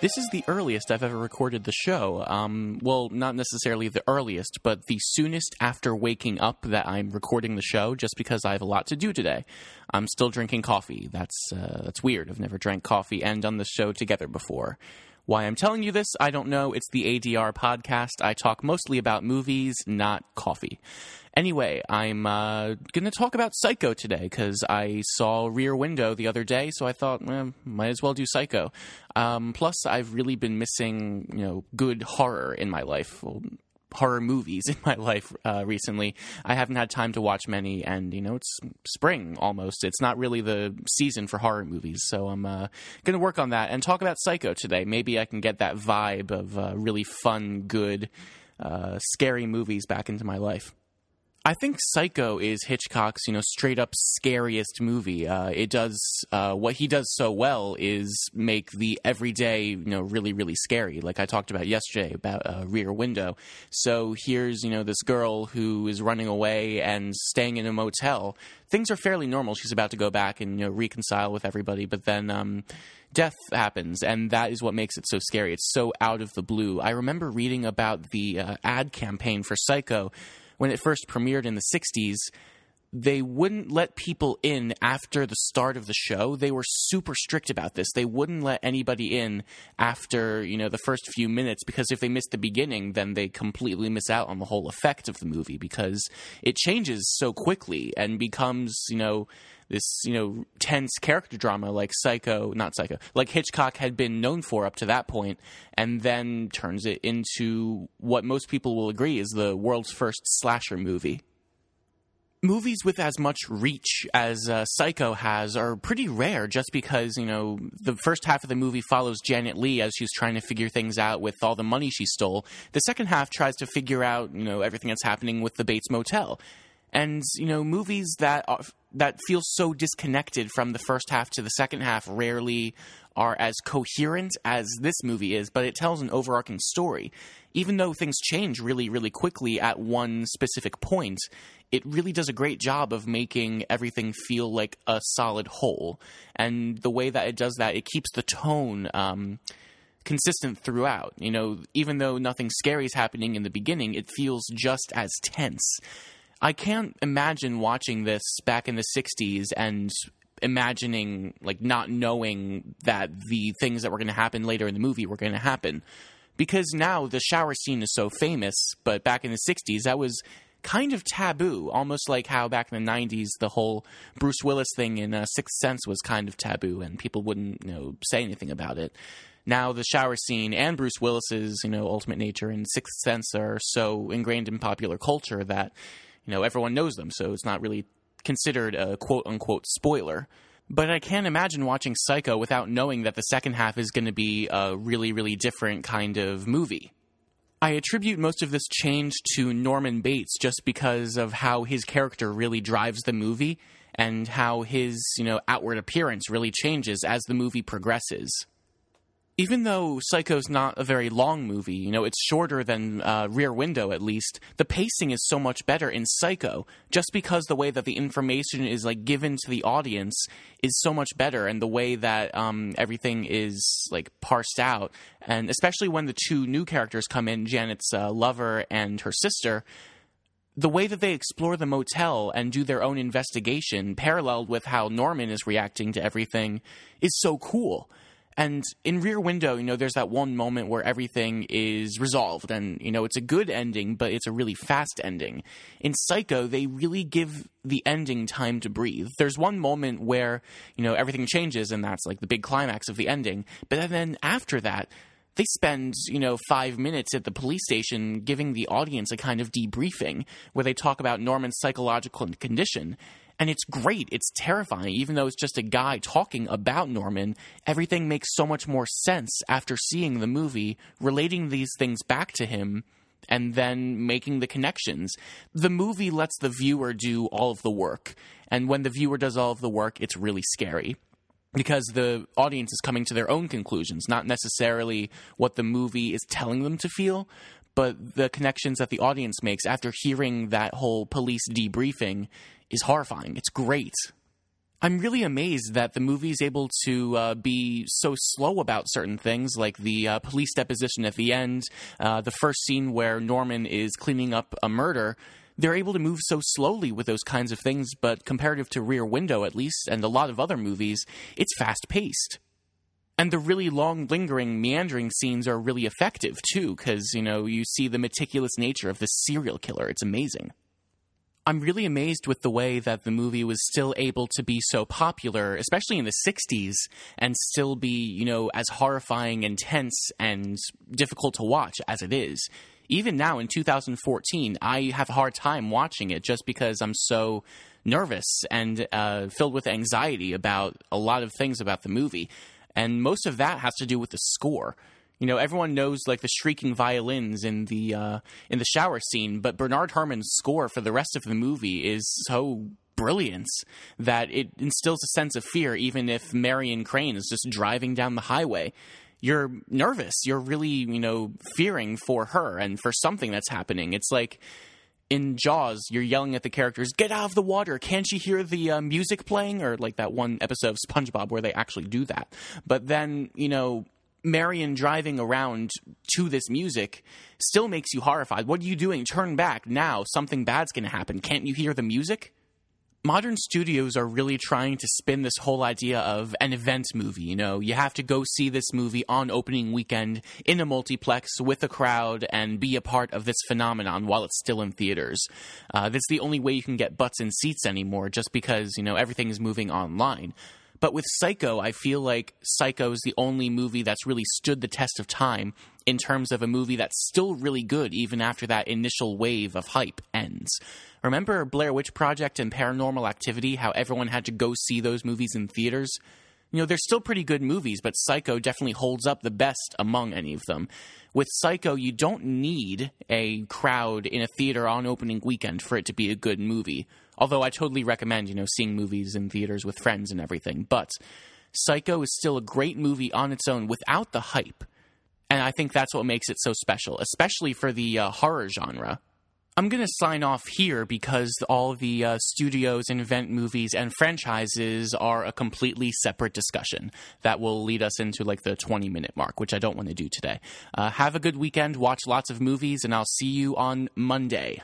This is the earliest I've ever recorded the show. Um, well, not necessarily the earliest, but the soonest after waking up that I'm recording the show, just because I have a lot to do today. I'm still drinking coffee. That's uh, that's weird. I've never drank coffee and done the show together before. Why I'm telling you this, I don't know. It's the ADR podcast. I talk mostly about movies, not coffee. Anyway, I'm uh, going to talk about Psycho today because I saw Rear Window the other day, so I thought, well, might as well do Psycho. Um, plus, I've really been missing, you know, good horror in my life. Well, horror movies in my life uh, recently. I haven't had time to watch many, and you know it's spring almost. It's not really the season for horror movies, so I'm uh, going to work on that and talk about Psycho today. Maybe I can get that vibe of uh, really fun, good, uh, scary movies back into my life. I think Psycho is Hitchcock's, you know, straight up scariest movie. Uh, it does uh, what he does so well is make the everyday, you know, really really scary. Like I talked about yesterday about uh, Rear Window. So here's you know this girl who is running away and staying in a motel. Things are fairly normal. She's about to go back and you know reconcile with everybody, but then. Um, death happens, and that is what makes it so scary. It's so out of the blue. I remember reading about the uh, ad campaign for Psycho when it first premiered in the 60s, they wouldn't let people in after the start of the show. They were super strict about this. They wouldn't let anybody in after, you know, the first few minutes because if they missed the beginning, then they completely miss out on the whole effect of the movie because it changes so quickly and becomes, you know, this you know tense character drama like Psycho, not Psycho, like Hitchcock had been known for up to that point, and then turns it into what most people will agree is the world's first slasher movie. Movies with as much reach as uh, Psycho has are pretty rare just because, you know, the first half of the movie follows Janet Leigh as she's trying to figure things out with all the money she stole. The second half tries to figure out, you know, everything that's happening with the Bates Motel and you know movies that are, that feel so disconnected from the first half to the second half rarely are as coherent as this movie is but it tells an overarching story even though things change really really quickly at one specific point it really does a great job of making everything feel like a solid whole and the way that it does that it keeps the tone um, consistent throughout. You know, even though nothing scary is happening in the beginning, it feels just as tense. I can't imagine watching this back in the 60s and imagining like not knowing that the things that were going to happen later in the movie were going to happen. Because now the shower scene is so famous but back in the 60s that was kind of taboo almost like how back in the 90s the whole bruce willis thing in uh, sixth sense was kind of taboo and people wouldn't you know say anything about it. Now the shower scene and bruce willis's you know ultimate nature and sixth sense are so ingrained in popular culture that you know everyone knows them, so it's not really considered a quote unquote spoiler. But I can't imagine watching Psycho without knowing that the second half is going to be a really, really different kind of movie. I attribute most of this change to Norman Bates just because of how his character really drives the movie and how his, you know, outward appearance really changes as the movie progresses even though Psycho's not a very long movie, you know, it's shorter than uh, Rear Window at least, the pacing is so much better in Psycho just because the way that the information is like given to the audience is so much better and the way that um, everything is like parsed out. And especially when the two new characters come in, Janet's uh, lover and her sister, the way that they explore the motel and do their own investigation, paralleled with how Norman is reacting to everything, is so cool and in Rear Window, you know, there's that one moment where everything is resolved and, you know, it's a good ending, but it's a really fast ending. In Psycho, they really give the ending time to breathe. There's one moment where, you know, everything changes and that's like the big climax of the ending. But then after that, they spend, you know, five minutes at the police station giving the audience a kind of debriefing where they talk about Norman's psychological condition and it's great. It's terrifying. Even though it's just a guy talking about Norman, everything makes so much more sense after seeing the movie, relating these things back to him, and then making the connections. The movie lets the viewer do all of the work. And when the viewer does all of the work, it's really scary because the audience is coming to their own conclusions, not necessarily what the movie is telling them to feel, but the connections that the audience makes after hearing that whole police debriefing is horrifying. It's great. I'm really amazed that the movie is able to uh, be so slow about certain things, like the uh, police deposition at the end, uh, the first scene where Norman is cleaning up a murder. They're able to move so slowly with those kinds of things, but comparative to Rear Window, at least, and a lot of other movies, it's fast paced. And the really long, lingering, meandering scenes are really effective, too, because, you know, you see the meticulous nature of this serial killer. It's amazing. I'm really amazed with the way that the movie was still able to be so popular, especially in the 60s, and still be, you know, as horrifying, intense, and difficult to watch as it is. Even now in 2014, I have a hard time watching it just because I'm so nervous and uh, filled with anxiety about a lot of things about the movie. And most of that has to do with the score. You know, everyone knows like the shrieking violins in the uh, in the shower scene, but Bernard Herrmann's score for the rest of the movie is so brilliant that it instills a sense of fear, even if Marion Crane is just driving down the highway. You're nervous. You're really, you know, fearing for her and for something that's happening. It's like in Jaws, you're yelling at the characters, "Get out of the water! Can't you hear the uh, music playing?" Or like that one episode of SpongeBob where they actually do that. But then, you know, Marion driving around to this music still makes you horrified. What are you doing? Turn back now. Something bad's going to happen. Can't you hear the music? Modern studios are really trying to spin this whole idea of an event movie. You know, you have to go see this movie on opening weekend in a multiplex with a crowd and be a part of this phenomenon while it's still in theaters. Uh, that's the only way you can get butts in seats anymore, just because, you know, everything is moving online. But with Psycho, I feel like Psycho is the only movie that's really stood the test of time in terms of a movie that's still really good even after that initial wave of hype ends. Remember Blair Witch Project and Paranormal Activity, how everyone had to go see those movies in theaters? You know, they're still pretty good movies, but Psycho definitely holds up the best among any of them. With Psycho, you don't need a crowd in a theater on opening weekend for it to be a good movie. Although I totally recommend, you know, seeing movies in theaters with friends and everything. But Psycho is still a great movie on its own without the hype. And I think that's what makes it so special, especially for the uh, horror genre. I'm going to sign off here because all the uh, studios and event movies and franchises are a completely separate discussion that will lead us into like the 20 minute mark, which I don't want to do today. Uh, have a good weekend, watch lots of movies, and I'll see you on Monday.